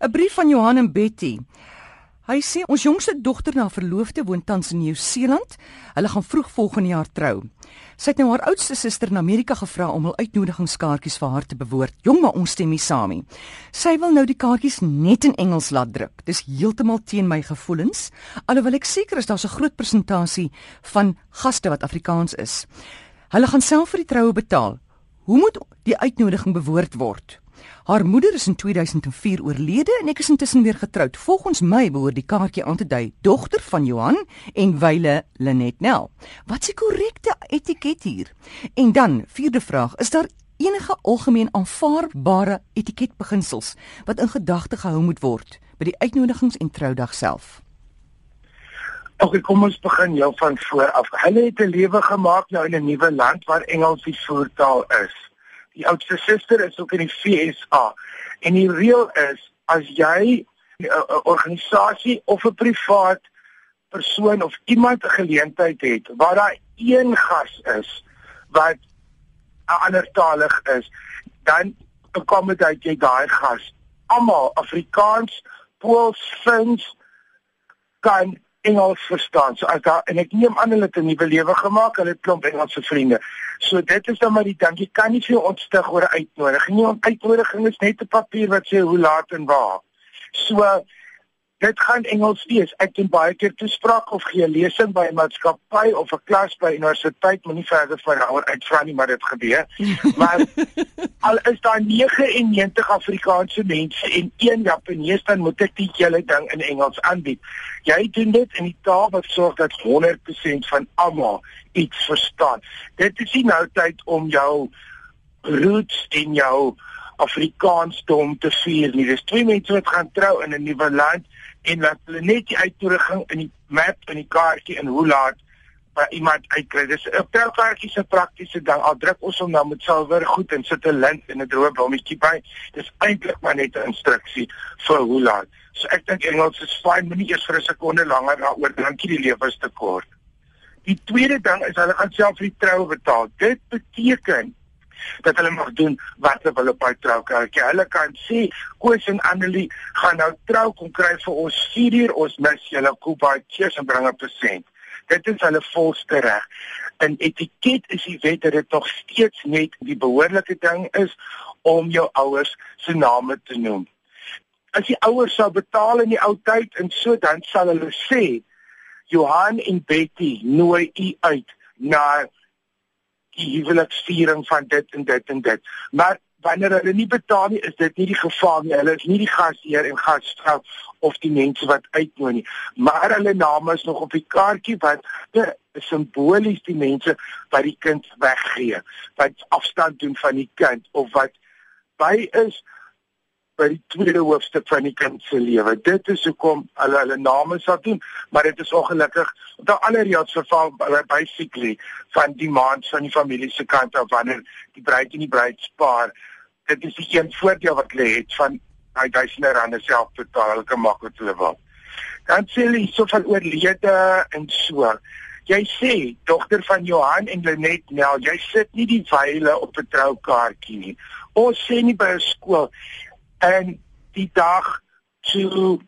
'n Brief van Johan en Betty. Hy sê ons jongste dogter na verloofde woon tans in Nieu-Seeland. Hulle gaan vroeg volgende jaar trou. Sy het nou haar oudste suster in Amerika gevra om hul uitnodigingskaartjies vir haar te bewoord. Jong, maar ons stem nie saam nie. Sy wil nou die kaartjies net in Engels laat druk. Dis heeltemal teen my gevoelens, alhoewel ek seker is daar's 'n groot persentasie van gaste wat Afrikaans is. Hulle gaan self vir die troue betaal. Hoe moet die uitnodiging bewoord word? Haar moeder is in 2004 oorlede en ek is intussen weer getroud. Volgens my behoort die kaartjie aan te dui dogter van Johan en Wyle Lenet Nel. Wat die korrekte etiket hier? En dan, vierde vraag, is daar enige algemeen aanvaarbare etiketbeginsels wat in gedagte gehou moet word by die uitnodigings en troudag self? Ok, kom ons begin jou van voor af. Hulle het 'n lewe gemaak nou in 'n nuwe land waar Engels die voertaal is die oudste suster is ook in die FSA. En die reël is as jy 'n organisasie of 'n privaat persoon of iemand 'n geleentheid het waar daar een gas is wat 'n ander talig is, dan uit jy daai gas. Almal Afrikaans, Pools, Fins kan Engels verstaan. So as daar en ek neem aan hulle het 'n nuwe lewe gemaak, hulle het klomp Engelse vriende. So dit is dan maar die ding, jy kan nie vir ontstig oor 'n uitnodiging nie. 'n Uitnodiging is net 'n papier wat sê hoe laat en waar. So dit gaan Engels wees. Ek doen baie keer toespraak of gee lesing by 'n maatskappy of 'n klas by universiteit, moenie verder daaroor uitvra nie, maar dit gebeur. Maar al is daar 99 Afrikaanse mense en een Japanees, dan moet ek die hele ding in Engels aanbied. Jy doen dit in die taal wat sorg dat 100% van almal iets verstaan. Dit is nie nou tyd om jou roots en jou Afrikaans dom te vier nie. Dis twee mense wat gaan trou in 'n nuwe land en laat hulle net die uitnodiging in die map in die kaartjie en hoe laat by iemand uitkry. Dis 'n telkaartjie se praktiese ding. Al druk ons hom nou met silwer goed en sit 'n lint en 'n droë blommetjie by. Dis eintlik maar net 'n instruksie vir hoe laat. So ek dink Engels is fyn, moenie eers vir 'n sekonde langer daaroor dink jy die lewe is te kort. Die tweede ding is hulle gaan self vir die troue betaal. Dit beteken dat hulle mag doen wat hulle wil op hy troukaartjie. Hulle kan sê Koos en Annelie gaan nou trou kom kry vir ons 4 uur ons mis julle koebaai cheers en bring 'n persent. Dit is hulle volste reg. In etiket is die wet dat dit nog steeds net die behoorlike ding is om jou ouers se name te noem. As die ouers sou betaal in die ou tyd en so dan sal hulle sê Johan en Betty nooi u uit na die huweliksviering van dit en dit en dit. Maar wanneer hulle nie betaal nie, is dit nie die geval nie. Hulle is nie die gasheer en gasvrou of die mense wat uitnooi nie. Maar hulle name is nog op die kaartjie wat simbolies die mense wat die kind weggee, wat afstand doen van die kind of wat by is by die tweede hoofstuk van die kind se lewe. Dit is hoekom hulle hulle name sal doen, maar dit is ongelukkig dat allerheen verval basically van die maand van die familie se kant af wanneer die bruid en die bruidspaar dit is die een voordeel wat hulle het van daai duisende rande self betaal, hulle kan maak wat hulle wil. Dan sê hulle so van oorlede en so. Jy sê dogter van Johan en Lenet Nel, jy sit nie die wyle op 'n troukaartjie nie. Ons sê nie by 'n skool en die dag toe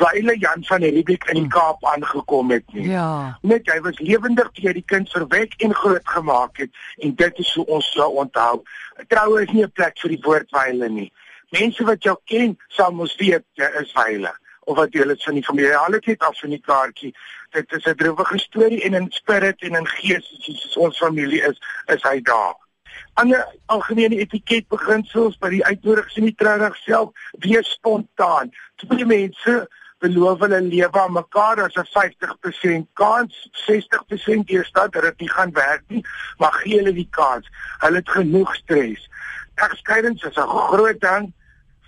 Wyle Jan van Republiek in die hmm. Kaap aangekom het nie. Ja. Net hy was lewendig hy die kind verwek en groot gemaak het en dit is hoe ons sou onthou. Troue is nie 'n plek vir die woord Wyle nie. Mense wat jou ken, sal mos weet jy is Wyle of wat jy is van die familie. Hulle het af van die kaartjie. Dit is 'n drewige storie en in spirit en in gees soos ons familie is, is hy daar ander algemene etiketbeginsels by die uitnodigings in die troudag self wees spontaan. Twee mense beloof hulle lewe aan mekaar as 'n 50% kans, 60% deurstad dat dit nie gaan werk nie, maar gee hulle die kans. Hulle het genoeg stres. Egskeidings is 'n groot ding.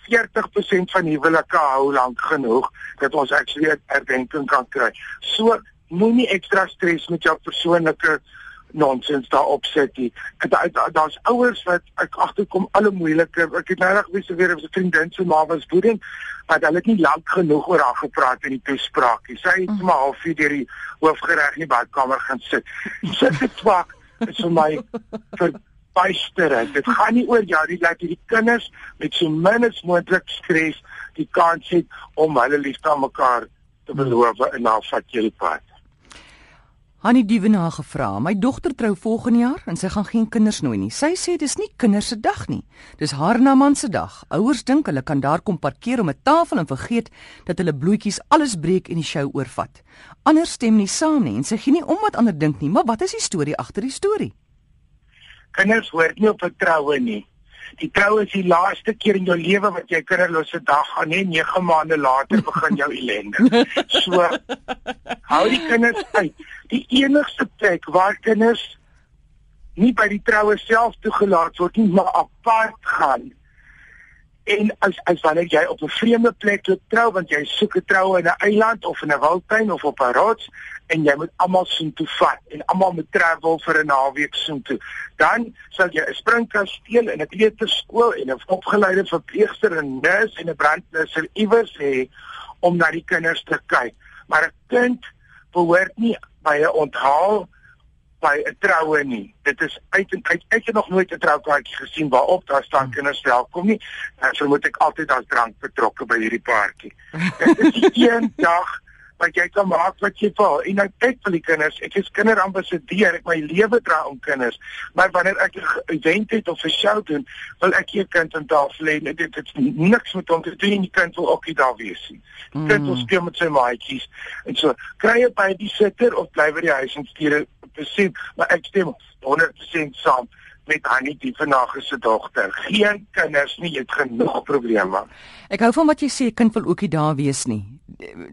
40% van huwelike hou lank genoeg dat ons actually erkenning kan kry. So moenie ekstra stres met jou persoonlike nonsens daarop sit nie. Daar's da, ouers wat ek agterkom alle moeilike. Ek het nou reg weer weer 'n vriendin se ma was boeding, maar hulle nie lank genoeg oor haar gepraat in die toespraak nie. Sy het maar halfuur deur die hoofgereg in die badkamer gaan sit. Sit dit swak is vir my vir bysterend. Dit gaan nie oor jou nie, laat die kinders met so min as moontlik stres die kans het om hulle liefde aan mekaar te beloof en dan vat jy die pad. Hannie Dievenaar gevra, my dogter trou volgende jaar en sy gaan geen kinders nooi nie. Sy sê dis nie kinders se dag nie. Dis haar na man se dag. Ouers dink hulle kan daar kom parkeer om 'n tafel en vergeet dat hulle bloetjies alles breek en die show oorvat. Ander stem nie saam nie en sy gee nie om wat ander dink nie, maar wat is die storie agter die storie? Kinders hoort nie op vertroue nie. Die trou is die laaste keer in jou lewe wat jy kinderlose dag gaan hê. 9 maande later begin jou ellende. So hou die kinders uit. Die enigste plek waar kinders nie by die troue self toegelaat word nie, maar apart gaan En as as wanneer jy op 'n vreemde plek loop trou want jy soek 'n troue in 'n eiland of in 'n wildtuin of op 'n rots en jy moet almal soen toe vat en almal moet travel vir 'n naweek soen toe. Dan sal jy 'n springkasteel en 'n kleuterskool en 'n opgeleide verpleegster en nurse en 'n brandblusser iewers hê om na die kinders te kyk. Maar 'n kind behoort nie by 'n onthaal by 'n troue nie. Dit is uit en uit. Ek het nog nooit 'n troukaartjie gesien waarop daar staan hmm. kinders welkom nie. En vermoed ek altyd daar's drank betrokke by hierdie paartjie. Dit is een dag wat jy kan maak wat jy wil. En nou kyk vir die kinders. Ek is kinderambassadeur. Ek my lewe dra om kinders. Maar wanneer ek 'n event het of 'n show doen, wil ek hier kind aan tafel hê. Dit dit is niks met hom te doen. Die kind wil ook nie daar wees nie. Die kind wil hmm. speel met sy maatjies. En so kry jy by die sitter of bly by die huis en stuur presies, maar ek stem 100% saam met Annie die vanaand se dogter. Geen kinders nie, jy het genoeg probleme. Ek hou van wat jy sê, kind wil ook nie daar wees nie.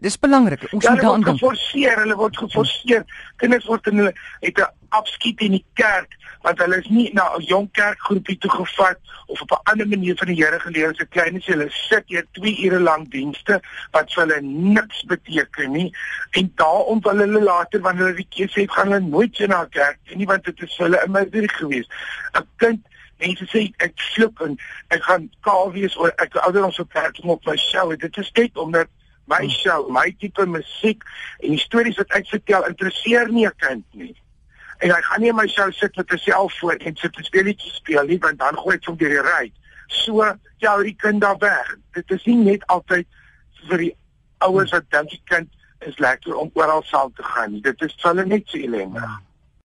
Dis belangrik. Ons ja, moet daaraan dink. Hulle word geforseer, hulle word geforseer. Kinders word in hulle het 'n afskiet in die kerk want hulle is nie na 'n jong kerkgroepie toe gevat of op 'n ander manier van die Here geleer as 'n klein as hulle sit hier 2 ure lank dienste wat vir hulle niks beteken nie. En daarom wil hulle later wanneer hulle die keuse het gaan hulle nooit weer na kerk nie want dit is vir hulle immer weer gewees 'n kind mense sê ek sluk en ek gaan kaal wees oor ek ouer ons op om op my show. Dit is net omdat my show my tipe musiek en stories wat ek vertel interesseer nie 'n kind nie en hy gaan nie my show sit met 'n selfoon en sit 'n speletjie speel nie want dan gooi ek hom deur die ry. So ja, die kind daar weg. Dit is nie net altyd vir die ouers wat dink die kind is lekker om oral saam te gaan. Dit is hulle net so ellendig. Ja.